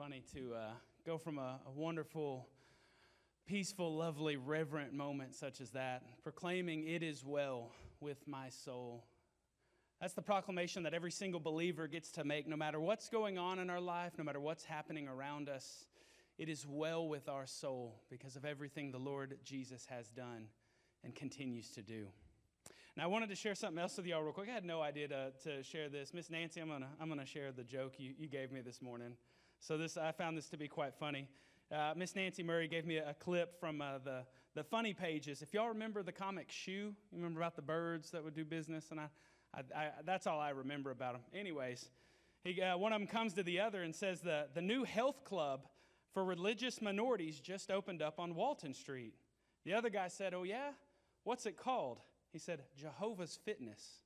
funny to uh, go from a, a wonderful, peaceful, lovely, reverent moment such as that, proclaiming, It is well with my soul. That's the proclamation that every single believer gets to make, no matter what's going on in our life, no matter what's happening around us. It is well with our soul because of everything the Lord Jesus has done and continues to do. Now, I wanted to share something else with y'all real quick. I had no idea to, to share this. Miss Nancy, I'm going to I'm gonna share the joke you, you gave me this morning. So this, I found this to be quite funny. Uh, Miss Nancy Murray gave me a, a clip from uh, the, the funny pages. If y'all remember the comic Shoe, you remember about the birds that would do business? And I, I, I that's all I remember about them. Anyways, he, uh, one of them comes to the other and says, the, the new health club for religious minorities just opened up on Walton Street. The other guy said, Oh, yeah? What's it called? He said, Jehovah's Fitness.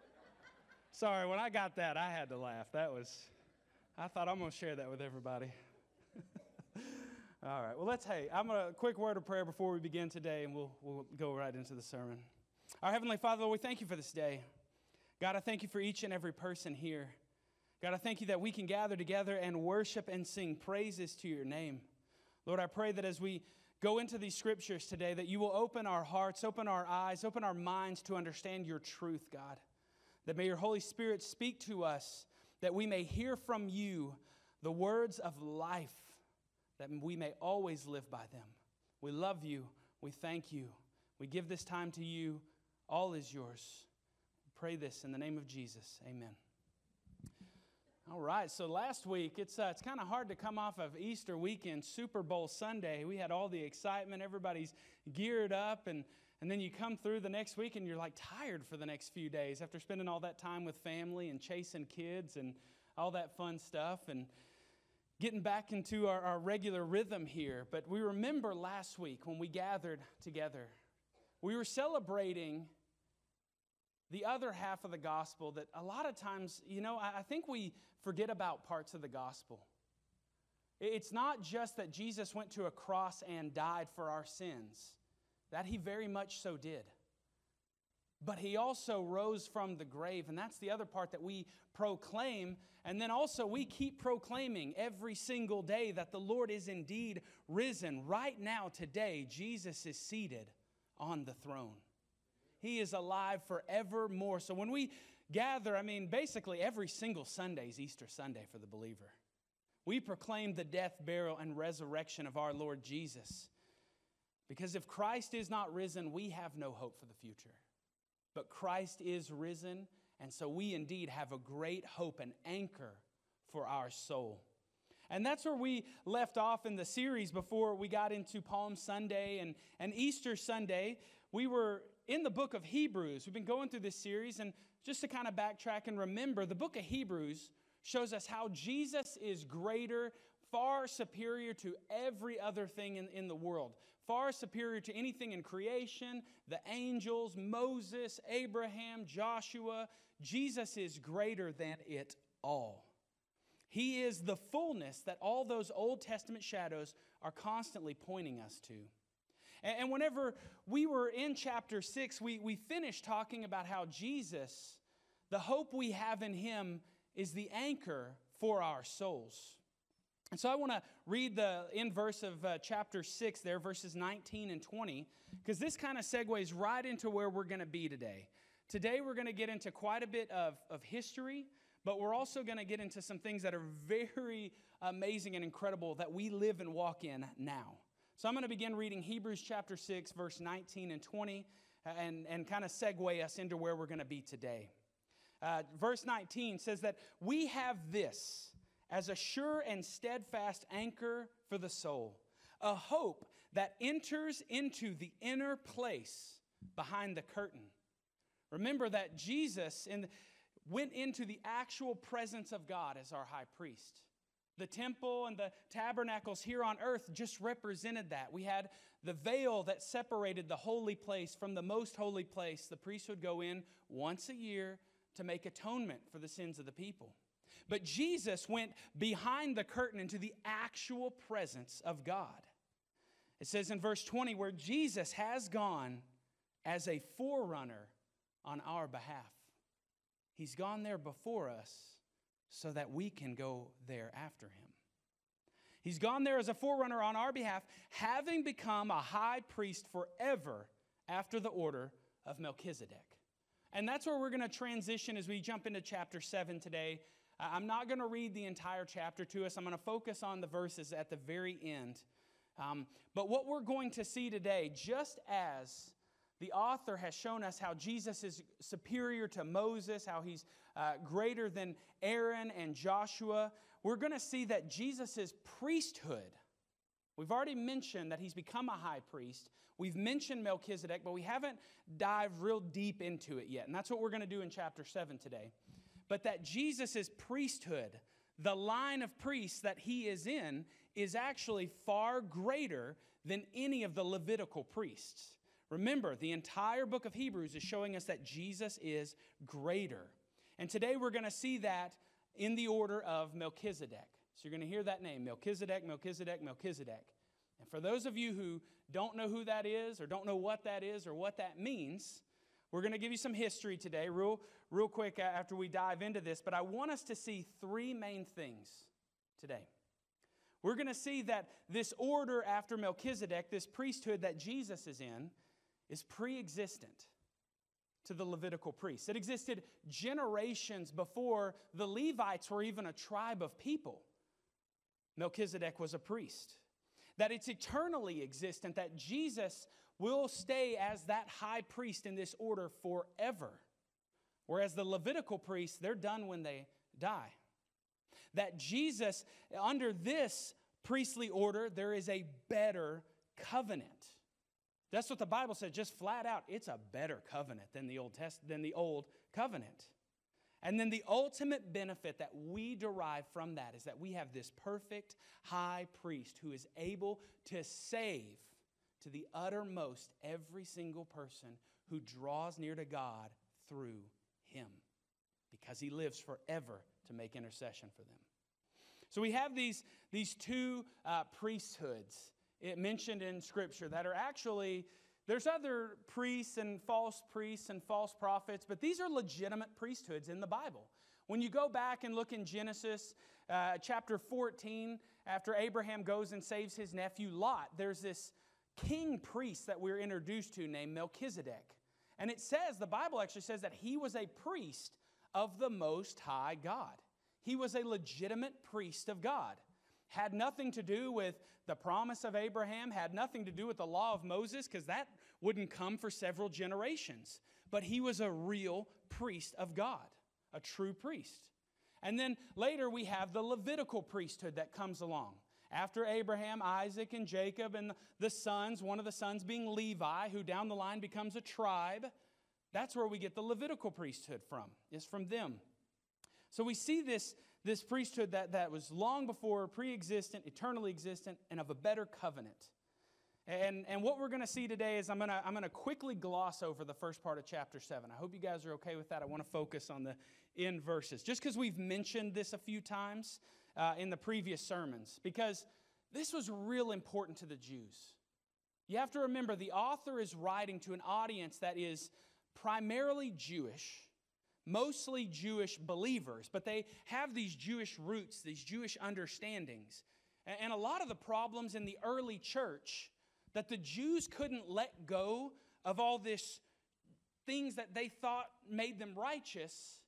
Sorry, when I got that, I had to laugh. That was. I thought I'm going to share that with everybody. All right. Well, let's, hey, I'm going to, quick word of prayer before we begin today, and we'll, we'll go right into the sermon. Our Heavenly Father, Lord, we thank you for this day. God, I thank you for each and every person here. God, I thank you that we can gather together and worship and sing praises to your name. Lord, I pray that as we go into these scriptures today, that you will open our hearts, open our eyes, open our minds to understand your truth, God. That may your Holy Spirit speak to us that we may hear from you the words of life, that we may always live by them. We love you. We thank you. We give this time to you. All is yours. pray this in the name of Jesus. Amen. All right, so last week, it's, uh, it's kind of hard to come off of Easter weekend, Super Bowl Sunday. We had all the excitement, everybody's geared up, and, and then you come through the next week and you're like tired for the next few days after spending all that time with family and chasing kids and all that fun stuff and getting back into our, our regular rhythm here. But we remember last week when we gathered together, we were celebrating the other half of the gospel that a lot of times, you know, I think we forget about parts of the gospel. It's not just that Jesus went to a cross and died for our sins. That he very much so did. But he also rose from the grave, and that's the other part that we proclaim. And then also, we keep proclaiming every single day that the Lord is indeed risen. Right now, today, Jesus is seated on the throne. He is alive forevermore. So when we gather, I mean, basically every single Sunday is Easter Sunday for the believer. We proclaim the death, burial, and resurrection of our Lord Jesus. Because if Christ is not risen, we have no hope for the future. But Christ is risen, and so we indeed have a great hope and anchor for our soul. And that's where we left off in the series before we got into Palm Sunday and, and Easter Sunday. We were in the book of Hebrews. We've been going through this series, and just to kind of backtrack and remember, the book of Hebrews shows us how Jesus is greater, far superior to every other thing in, in the world far superior to anything in creation, the angels, Moses, Abraham, Joshua. Jesus is greater than it all. He is the fullness that all those Old Testament shadows are constantly pointing us to. And whenever we were in chapter 6, we, we finished talking about how Jesus, the hope we have in him, is the anchor for our souls. And so I want to read the in verse of uh, chapter 6 there, verses 19 and 20, because this kind of segues right into where we're going to be today. Today we're going to get into quite a bit of, of history, but we're also going to get into some things that are very amazing and incredible that we live and walk in now. So I'm going to begin reading Hebrews chapter 6, verse 19 and 20, and, and kind of segue us into where we're going to be today. Uh, verse 19 says that we have this as a sure and steadfast anchor for the soul, a hope that enters into the inner place behind the curtain. Remember that Jesus in, went into the actual presence of God as our high priest. The temple and the tabernacles here on earth just represented that. We had the veil that separated the holy place from the most holy place. The priest would go in once a year to make atonement for the sins of the people. But Jesus went behind the curtain into the actual presence of God. It says in verse 20, where Jesus has gone as a forerunner on our behalf. He's gone there before us so that we can go there after him. He's gone there as a forerunner on our behalf, having become a high priest forever after the order of Melchizedek. And that's where we're going to transition as we jump into chapter 7 today. I'm not going to read the entire chapter to us, I'm going to focus on the verses at the very end. Um, but what we're going to see today, just as the author has shown us how Jesus is superior to Moses, how he's uh, greater than Aaron and Joshua, we're going to see that Jesus' priesthood, we've already mentioned that he's become a high priest. We've mentioned Melchizedek, but we haven't dived real deep into it yet. And that's what we're going to do in chapter 7 today. But that Jesus' priesthood, the line of priests that he is in, is actually far greater than any of the Levitical priests. Remember, the entire book of Hebrews is showing us that Jesus is greater. And today we're going to see that in the order of Melchizedek. So you're going to hear that name Melchizedek, Melchizedek, Melchizedek. And for those of you who don't know who that is, or don't know what that is, or what that means, we're going to give you some history today, real, real quick after we dive into this. But I want us to see three main things today. We're going to see that this order after Melchizedek, this priesthood that Jesus is in, is pre existent to the Levitical priests. It existed generations before the Levites were even a tribe of people. Melchizedek was a priest. That it's eternally existent, that Jesus will stay as that high priest in this order forever. Whereas the Levitical priests, they're done when they die. That Jesus, under this priestly order, there is a better covenant. That's what the Bible says, just flat out. It's a better covenant than the Old Test than the old covenant. And then the ultimate benefit that we derive from that is that we have this perfect high priest who is able to save to the uttermost every single person who draws near to God through him because he lives forever to make intercession for them. So we have these, these two uh, priesthoods it mentioned in Scripture that are actually, there's other priests and false priests and false prophets, but these are legitimate priesthoods in the Bible. When you go back and look in Genesis uh, chapter 14, after Abraham goes and saves his nephew Lot, there's this king priest that we're introduced to named Melchizedek. And it says, the Bible actually says that he was a priest of the Most High God. He was a legitimate priest of God had nothing to do with the promise of Abraham, had nothing to do with the law of Moses, because that wouldn't come for several generations. But he was a real priest of God, a true priest. And then later we have the Levitical priesthood that comes along. After Abraham, Isaac, and Jacob, and the sons, one of the sons being Levi, who down the line becomes a tribe, that's where we get the Levitical priesthood from, is from them. So we see this this priesthood that, that was long before, pre existent, eternally existent, and of a better covenant. And, and what we're going to see today is I'm going to I'm going to quickly gloss over the first part of chapter 7. I hope you guys are okay with that. I want to focus on the end verses, just because we've mentioned this a few times uh, in the previous sermons, because this was real important to the Jews. You have to remember the author is writing to an audience that is primarily Jewish mostly Jewish believers, but they have these Jewish roots, these Jewish understandings. And a lot of the problems in the early church that the Jews couldn't let go of all this things that they thought made them righteous.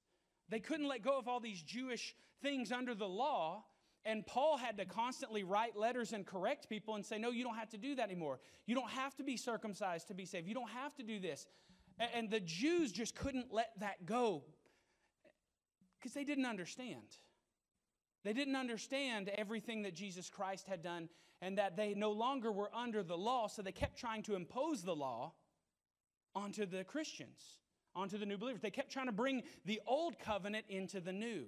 They couldn't let go of all these Jewish things under the law. And Paul had to constantly write letters and correct people and say, No, you don't have to do that anymore. You don't have to be circumcised to be saved. You don't have to do this. And the Jews just couldn't let that go because they didn't understand. They didn't understand everything that Jesus Christ had done and that they no longer were under the law, so they kept trying to impose the law onto the Christians, onto the new believers. They kept trying to bring the old covenant into the new.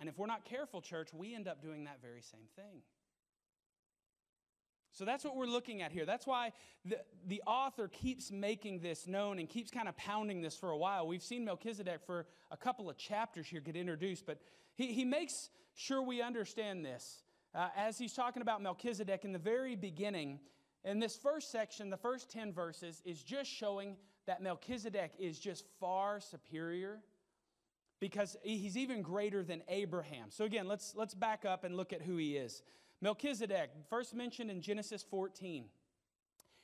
And if we're not careful, church, we end up doing that very same thing. So that's what we're looking at here. That's why the, the author keeps making this known and keeps kind of pounding this for a while. We've seen Melchizedek for a couple of chapters here get introduced, but he, he makes sure we understand this. Uh, as he's talking about Melchizedek in the very beginning, in this first section, the first 10 verses, is just showing that Melchizedek is just far superior because he's even greater than Abraham. So again, let's let's back up and look at who he is. Melchizedek, first mentioned in Genesis 14.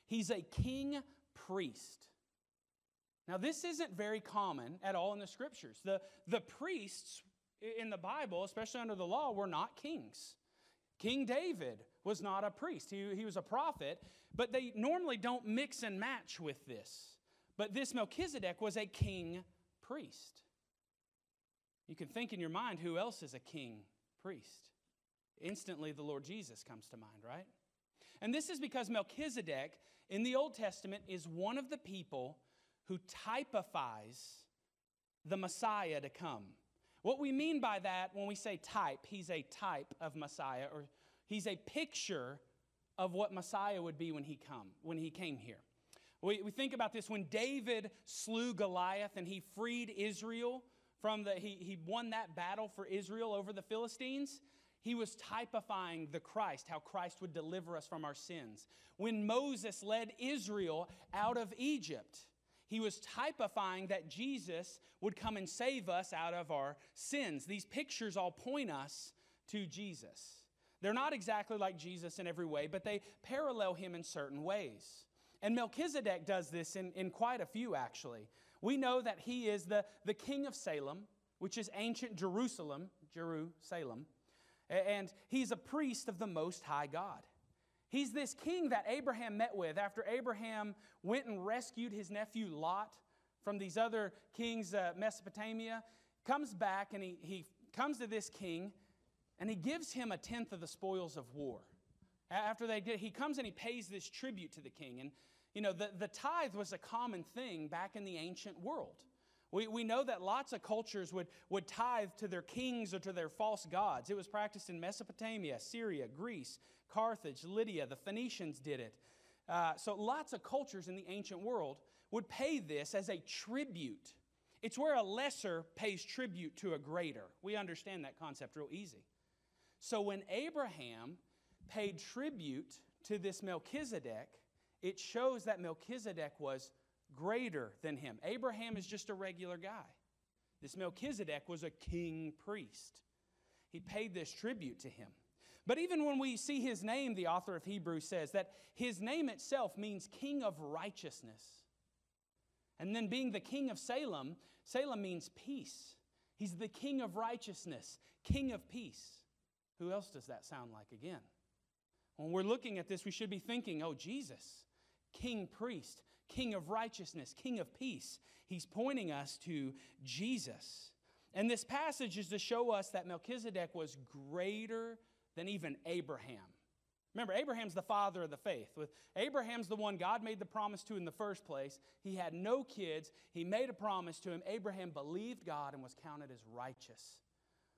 He's a king priest. Now, this isn't very common at all in the scriptures. The, the priests in the Bible, especially under the law, were not kings. King David was not a priest, he, he was a prophet, but they normally don't mix and match with this. But this Melchizedek was a king priest. You can think in your mind who else is a king priest? Instantly, the Lord Jesus comes to mind, right? And this is because Melchizedek in the Old Testament is one of the people who typifies the Messiah to come. What we mean by that when we say type, he's a type of Messiah, or he's a picture of what Messiah would be when he come, when he came here. We, we think about this when David slew Goliath and he freed Israel from the, he, he won that battle for Israel over the Philistines. He was typifying the Christ, how Christ would deliver us from our sins. When Moses led Israel out of Egypt, he was typifying that Jesus would come and save us out of our sins. These pictures all point us to Jesus. They're not exactly like Jesus in every way, but they parallel him in certain ways. And Melchizedek does this in, in quite a few, actually. We know that he is the, the king of Salem, which is ancient Jerusalem, Jerusalem, and he's a priest of the Most High God. He's this king that Abraham met with after Abraham went and rescued his nephew Lot from these other kings, uh, Mesopotamia. Comes back and he, he comes to this king and he gives him a tenth of the spoils of war. After they get, he comes and he pays this tribute to the king. And, you know, the, the tithe was a common thing back in the ancient world. We, we know that lots of cultures would, would tithe to their kings or to their false gods. It was practiced in Mesopotamia, Syria, Greece, Carthage, Lydia. The Phoenicians did it. Uh, so lots of cultures in the ancient world would pay this as a tribute. It's where a lesser pays tribute to a greater. We understand that concept real easy. So when Abraham paid tribute to this Melchizedek, it shows that Melchizedek was greater than him. Abraham is just a regular guy. This Melchizedek was a king priest. He paid this tribute to him. But even when we see his name, the author of Hebrews says that his name itself means king of righteousness. And then being the king of Salem, Salem means peace. He's the king of righteousness, king of peace. Who else does that sound like again? When we're looking at this, we should be thinking, oh, Jesus, king priest, king of righteousness, king of peace. He's pointing us to Jesus. And this passage is to show us that Melchizedek was greater than even Abraham. Remember, Abraham's the father of the faith. With Abraham's the one God made the promise to in the first place. He had no kids. He made a promise to him. Abraham believed God and was counted as righteous.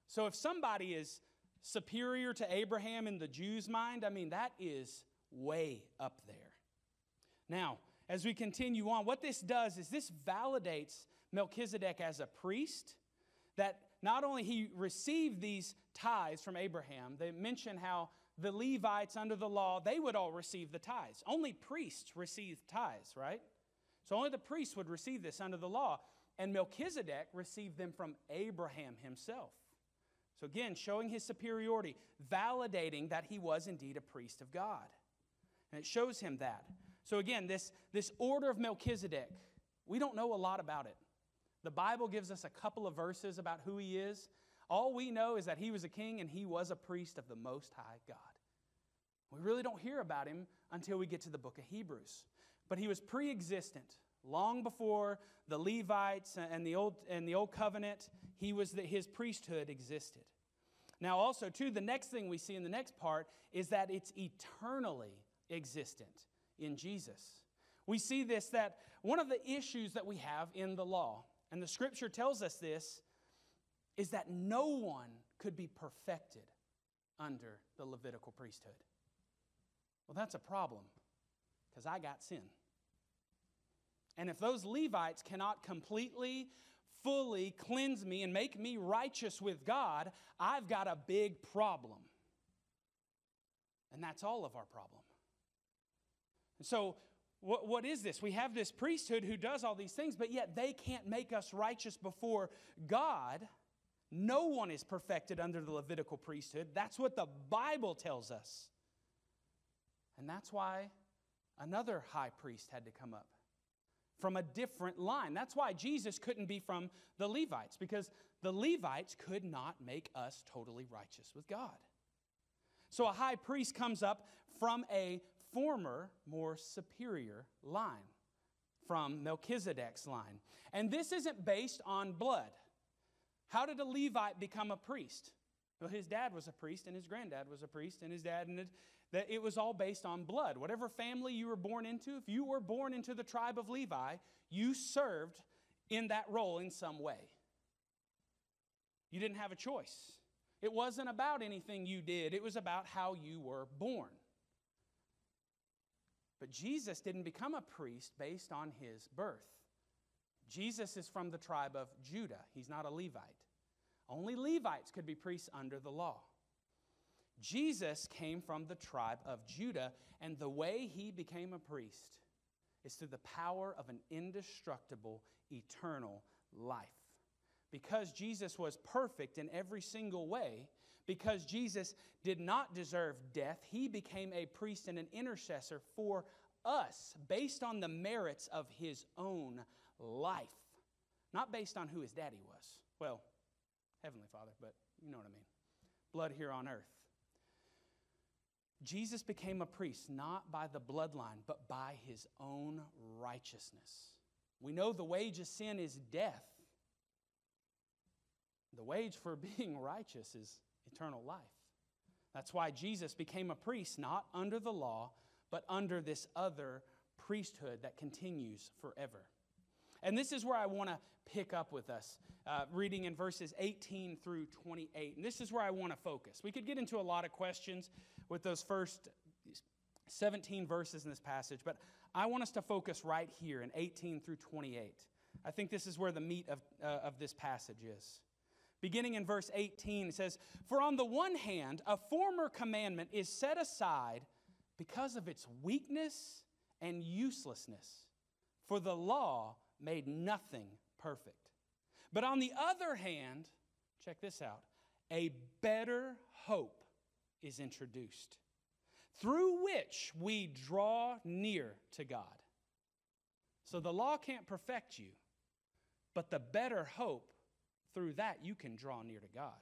So if somebody is superior to Abraham in the Jews' mind, I mean, that is way up there. Now, as we continue on, what this does is this validates Melchizedek as a priest, that not only he received these tithes from Abraham, they mention how the Levites under the law, they would all receive the tithes. Only priests received tithes, right? So only the priests would receive this under the law. And Melchizedek received them from Abraham himself. So again, showing his superiority, validating that he was indeed a priest of God. And it shows him that. So again, this, this order of Melchizedek, we don't know a lot about it. The Bible gives us a couple of verses about who he is. All we know is that he was a king and he was a priest of the Most High God. We really don't hear about him until we get to the book of Hebrews. But he was pre existent, long before the Levites and the Old, and the old Covenant, he was the, his priesthood existed. Now, also, too, the next thing we see in the next part is that it's eternally existent in Jesus. We see this that one of the issues that we have in the law, and the scripture tells us this, is that no one could be perfected under the Levitical priesthood. Well, that's a problem because I got sin. And if those Levites cannot completely, fully cleanse me and make me righteous with God, I've got a big problem. And that's all of our problem. And so what, what is this? We have this priesthood who does all these things, but yet they can't make us righteous before God. No one is perfected under the Levitical priesthood. That's what the Bible tells us. And that's why another high priest had to come up from a different line. That's why Jesus couldn't be from the Levites, because the Levites could not make us totally righteous with God. So a high priest comes up from a former, more superior line, from Melchizedek's line. And this isn't based on blood. How did a Levite become a priest? Well, his dad was a priest, and his granddad was a priest, and his dad, and it, that it was all based on blood. Whatever family you were born into, if you were born into the tribe of Levi, you served in that role in some way. You didn't have a choice. It wasn't about anything you did, it was about how you were born. But Jesus didn't become a priest based on his birth. Jesus is from the tribe of Judah, he's not a Levite. Only Levites could be priests under the law. Jesus came from the tribe of Judah, and the way he became a priest is through the power of an indestructible, eternal life. Because Jesus was perfect in every single way, because Jesus did not deserve death, he became a priest and an intercessor for us based on the merits of his own life, not based on who his daddy was. Well, Heavenly Father, but you know what I mean. Blood here on earth. Jesus became a priest not by the bloodline, but by his own righteousness. We know the wage of sin is death. The wage for being righteous is eternal life. That's why Jesus became a priest not under the law, but under this other priesthood that continues forever. And this is where I want to pick up with us, uh, reading in verses 18 through 28. And this is where I want to focus. We could get into a lot of questions with those first 17 verses in this passage, but I want us to focus right here in 18 through 28. I think this is where the meat of, uh, of this passage is. Beginning in verse 18, it says, For on the one hand, a former commandment is set aside because of its weakness and uselessness, for the law made nothing perfect. But on the other hand, check this out a better hope is introduced, through which we draw near to God. So the law can't perfect you, but the better hope, through that you can draw near to God.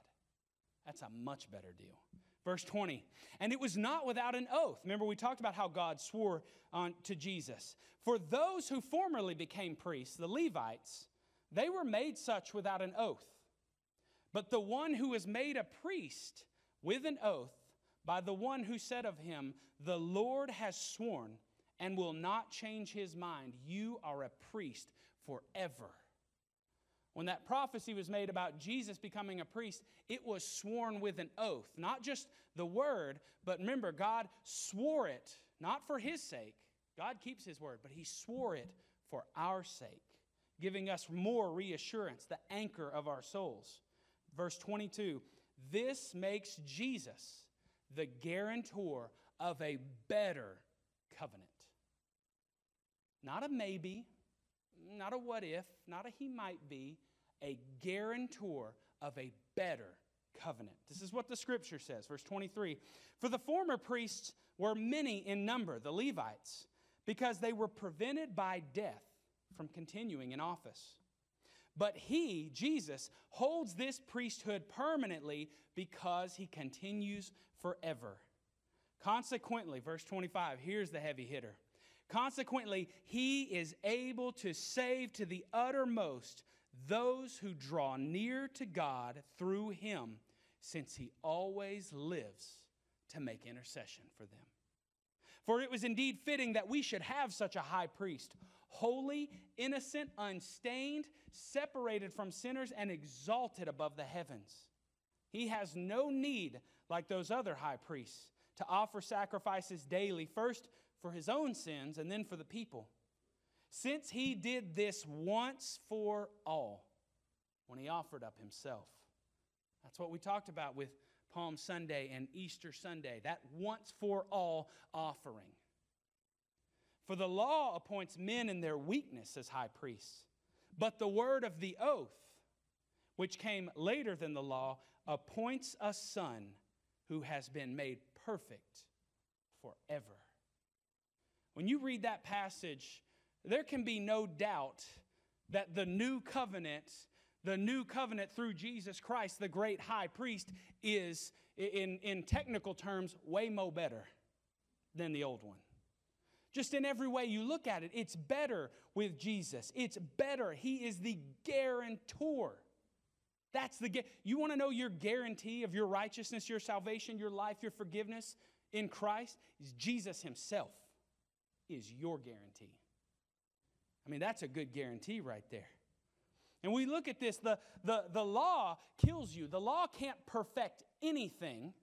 That's a much better deal. Verse 20, and it was not without an oath. Remember, we talked about how God swore on, to Jesus. For those who formerly became priests, the Levites, they were made such without an oath. But the one who is made a priest with an oath by the one who said of him, The Lord has sworn and will not change his mind, you are a priest forever. When that prophecy was made about Jesus becoming a priest, it was sworn with an oath. Not just the word, but remember, God swore it, not for his sake. God keeps his word, but he swore it for our sake, giving us more reassurance, the anchor of our souls. Verse 22 this makes Jesus the guarantor of a better covenant. Not a maybe, not a what if, not a he might be, a guarantor of a better covenant. This is what the scripture says, verse 23. For the former priests were many in number, the Levites, because they were prevented by death from continuing in office. But he, Jesus, holds this priesthood permanently because he continues forever. Consequently, verse 25, here's the heavy hitter. Consequently, he is able to save to the uttermost those who draw near to God through him, since he always lives to make intercession for them. For it was indeed fitting that we should have such a high priest, holy, innocent, unstained, separated from sinners, and exalted above the heavens. He has no need, like those other high priests, to offer sacrifices daily, first for his own sins and then for the people. Since he did this once for all when he offered up himself. That's what we talked about with Palm Sunday and Easter Sunday, that once for all offering. For the law appoints men in their weakness as high priests, but the word of the oath, which came later than the law, appoints a son who has been made perfect forever. When you read that passage, there can be no doubt that the new covenant, the new covenant through Jesus Christ, the great high priest, is, in, in technical terms, way more better than the old one. Just in every way you look at it, it's better with Jesus. It's better. He is the guarantor. That's the you want to know your guarantee of your righteousness, your salvation, your life, your forgiveness in Christ is Jesus himself is your guarantee. I mean, that's a good guarantee right there. And we look at this the, the, the law kills you. The law can't perfect anything,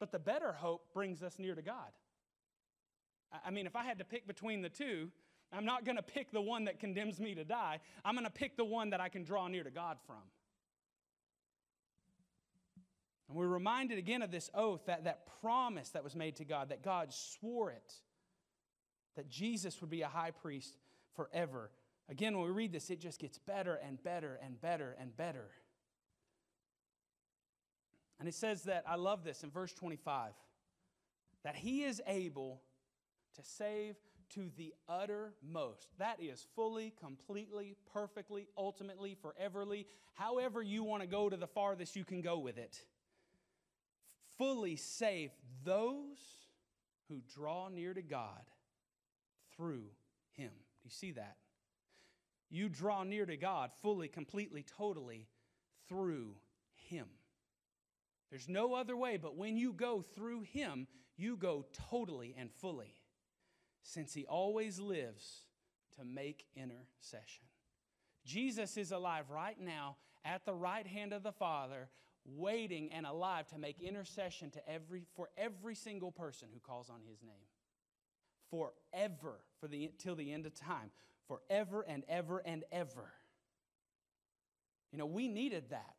but the better hope brings us near to God. I mean, if I had to pick between the two, I'm not going to pick the one that condemns me to die. I'm going to pick the one that I can draw near to God from. And we're reminded again of this oath, that, that promise that was made to God, that God swore it, that Jesus would be a high priest forever. Again, when we read this, it just gets better and better and better and better. And it says that, I love this in verse 25, that he is able to save to the uttermost. That is fully, completely, perfectly, ultimately, foreverly, however you want to go to the farthest you can go with it. Fully save those who draw near to God through Him. Do you see that? You draw near to God fully, completely, totally through Him. There's no other way, but when you go through Him, you go totally and fully since he always lives to make intercession. Jesus is alive right now at the right hand of the Father, waiting and alive to make intercession to every, for every single person who calls on his name. Forever, for the, till the end of time. Forever and ever and ever. You know, we needed that.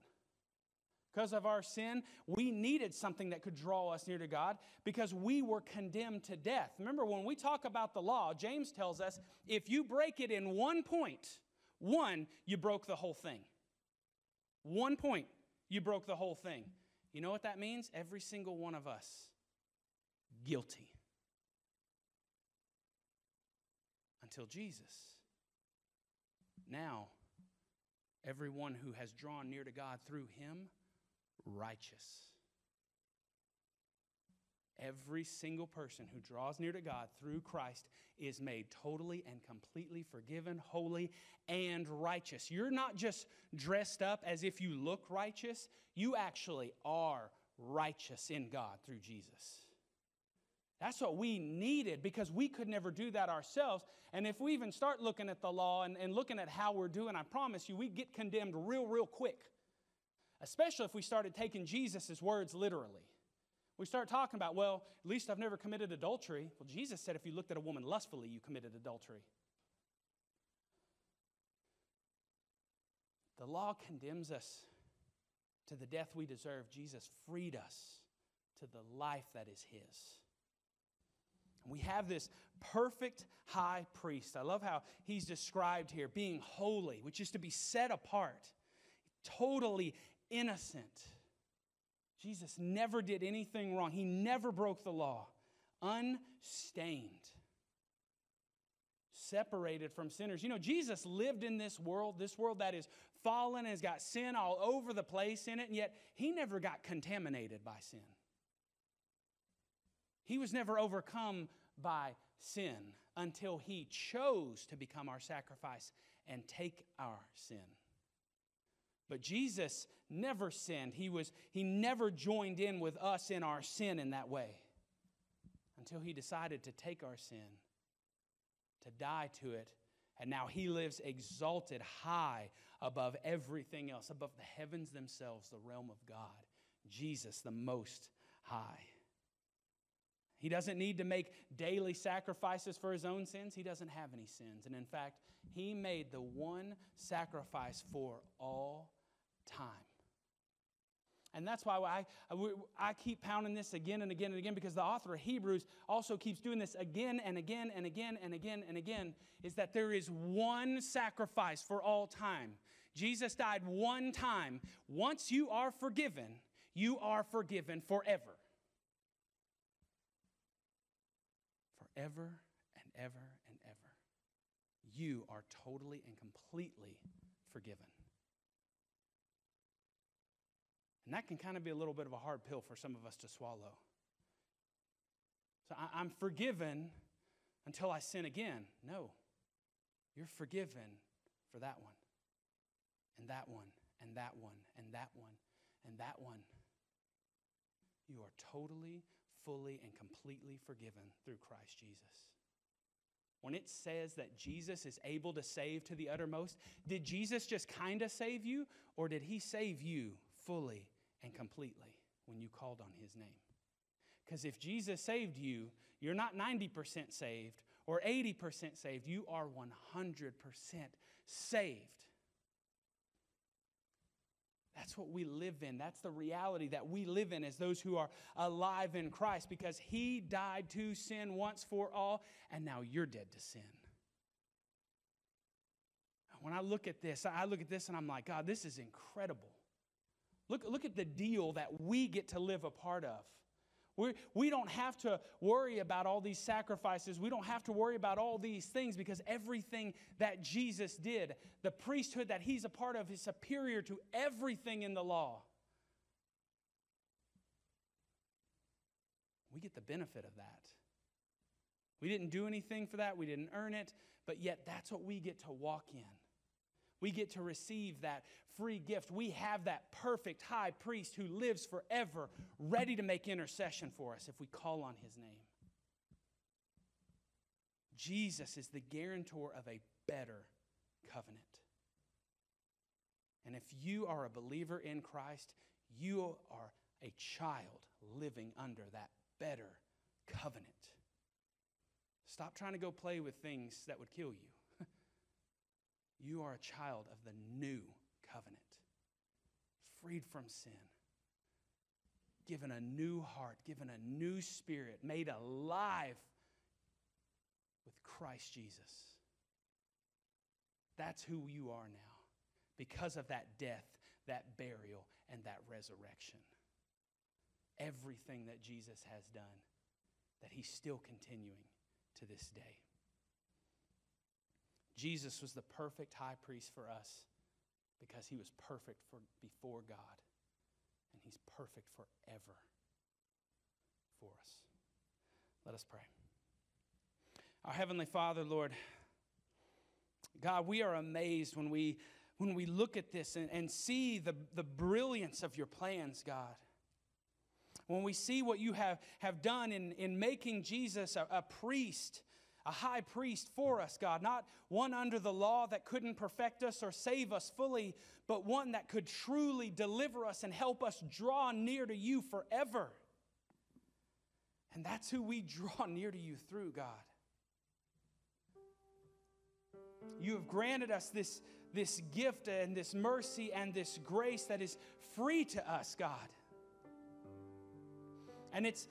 Because of our sin, we needed something that could draw us near to God because we were condemned to death. Remember, when we talk about the law, James tells us if you break it in one point, one, you broke the whole thing. One point, you broke the whole thing. You know what that means? Every single one of us guilty. Until Jesus. Now, everyone who has drawn near to God through him righteous. Every single person who draws near to God through Christ is made totally and completely forgiven, holy, and righteous. You're not just dressed up as if you look righteous, you actually are righteous in God through Jesus. That's what we needed because we could never do that ourselves. And if we even start looking at the law and, and looking at how we're doing, I promise you, we get condemned real, real quick especially if we started taking Jesus' words literally. We start talking about, well, at least I've never committed adultery. Well, Jesus said if you looked at a woman lustfully, you committed adultery. The law condemns us to the death we deserve. Jesus freed us to the life that is His. We have this perfect high priest. I love how he's described here being holy, which is to be set apart, totally innocent. Jesus never did anything wrong, he never broke the law, unstained, separated from sinners. You know, Jesus lived in this world, this world that is fallen and has got sin all over the place in it, and yet he never got contaminated by sin. He was never overcome by sin until he chose to become our sacrifice and take our sin. But Jesus never sinned. He, was, he never joined in with us in our sin in that way until he decided to take our sin, to die to it, and now he lives exalted high above everything else, above the heavens themselves, the realm of God. Jesus, the most high. He doesn't need to make daily sacrifices for his own sins. He doesn't have any sins. And in fact, he made the one sacrifice for all time. And that's why I, I, keep pounding this again and again and again because the author of Hebrews also keeps doing this again and again and again and again and again is that there is one sacrifice for all time. Jesus died one time. Once you are forgiven, you are forgiven forever. Forever and ever and ever. You are totally and completely forgiven. And that can kind of be a little bit of a hard pill for some of us to swallow. So I, am forgiven until I sin again. No, you're forgiven for that one, and that one, and that one, and that one, and that one. You are totally, fully, and completely forgiven through Christ Jesus. When it says that Jesus is able to save to the uttermost, did Jesus just kind of save you, or did he save you fully and completely when you called on his name. Because if Jesus saved you, you're not 90% saved or 80% saved, you are 100% saved. That's what we live in. That's the reality that we live in as those who are alive in Christ because He died to sin once for all, and now you're dead to sin. When I look at this, I look at this and I'm like, God, this is incredible. Look, look at the deal that we get to live a part of. We're, we don't have to worry about all these sacrifices. We don't have to worry about all these things because everything that Jesus did, the priesthood that he's a part of, is superior to everything in the law. We get the benefit of that. We didn't do anything for that, we didn't earn it, but yet that's what we get to walk in. We get to receive that free gift. We have that perfect high priest who lives forever, ready to make intercession for us if we call on his name. Jesus is the guarantor of a better covenant. And if you are a believer in Christ, you are a child living under that better covenant. Stop trying to go play with things that would kill you. You are a child of the new covenant, freed from sin, given a new heart, given a new spirit, made alive with Christ Jesus. That's who you are now because of that death, that burial, and that resurrection. Everything that Jesus has done, that he's still continuing to this day. Jesus was the perfect high priest for us because he was perfect for, before God, and he's perfect forever for us. Let us pray. Our Heavenly Father, Lord, God, we are amazed when we, when we look at this and, and see the, the brilliance of your plans, God. When we see what you have, have done in, in making Jesus a, a priest a high priest for us, God, not one under the law that couldn't perfect us or save us fully, but one that could truly deliver us and help us draw near to you forever. And that's who we draw near to you through, God. You have granted us this, this gift and this mercy and this grace that is free to us, God. And it's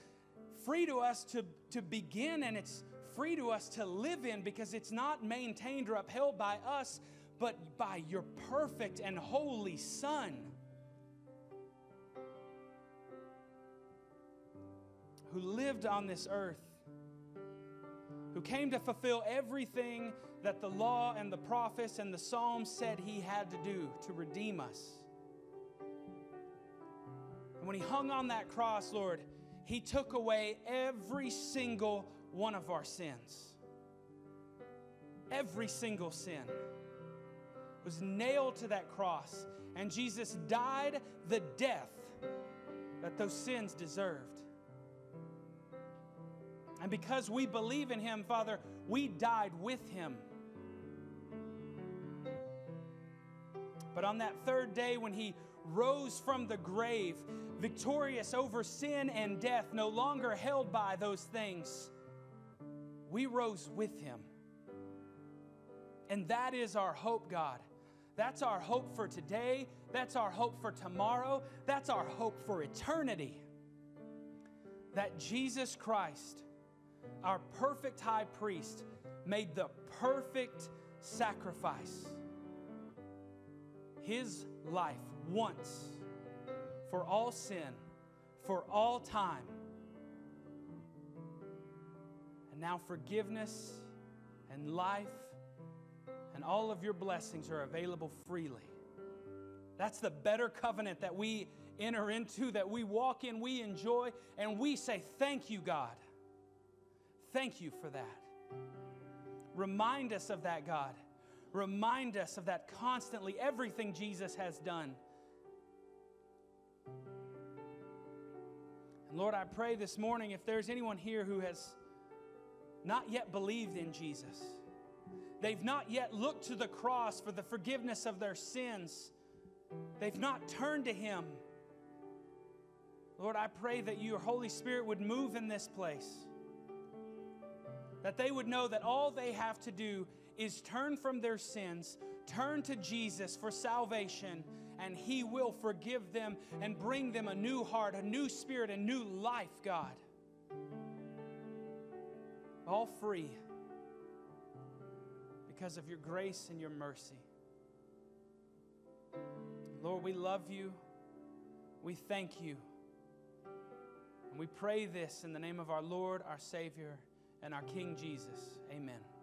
free to us to, to begin, and it's free to us to live in because it's not maintained or upheld by us, but by your perfect and holy Son. Who lived on this earth, who came to fulfill everything that the law and the prophets and the Psalms said he had to do to redeem us. And when he hung on that cross, Lord, he took away every single one of our sins. Every single sin was nailed to that cross, and Jesus died the death that those sins deserved. And because we believe in Him, Father, we died with Him. But on that third day, when He rose from the grave, victorious over sin and death, no longer held by those things, we rose with him. And that is our hope, God, That's our hope for today. That's our hope for tomorrow. That's our hope for eternity. That Jesus Christ, our perfect high priest, made the perfect sacrifice. His life once for all sin, for all time. Now forgiveness and life and all of your blessings are available freely. That's the better covenant that we enter into, that we walk in, we enjoy, and we say, Thank you, God. Thank you for that. Remind us of that, God. Remind us of that constantly, everything Jesus has done. And Lord, I pray this morning if there's anyone here who has not yet believed in Jesus, they've not yet looked to the cross for the forgiveness of their sins, they've not turned to Him. Lord, I pray that your Holy Spirit would move in this place. That they would know that all they have to do is turn from their sins, turn to Jesus for salvation, and He will forgive them and bring them a new heart, a new spirit, a new life, God. All free because of your grace and your mercy. Lord, we love you. We thank you. And we pray this in the name of our Lord, our Savior, and our King Jesus. Amen.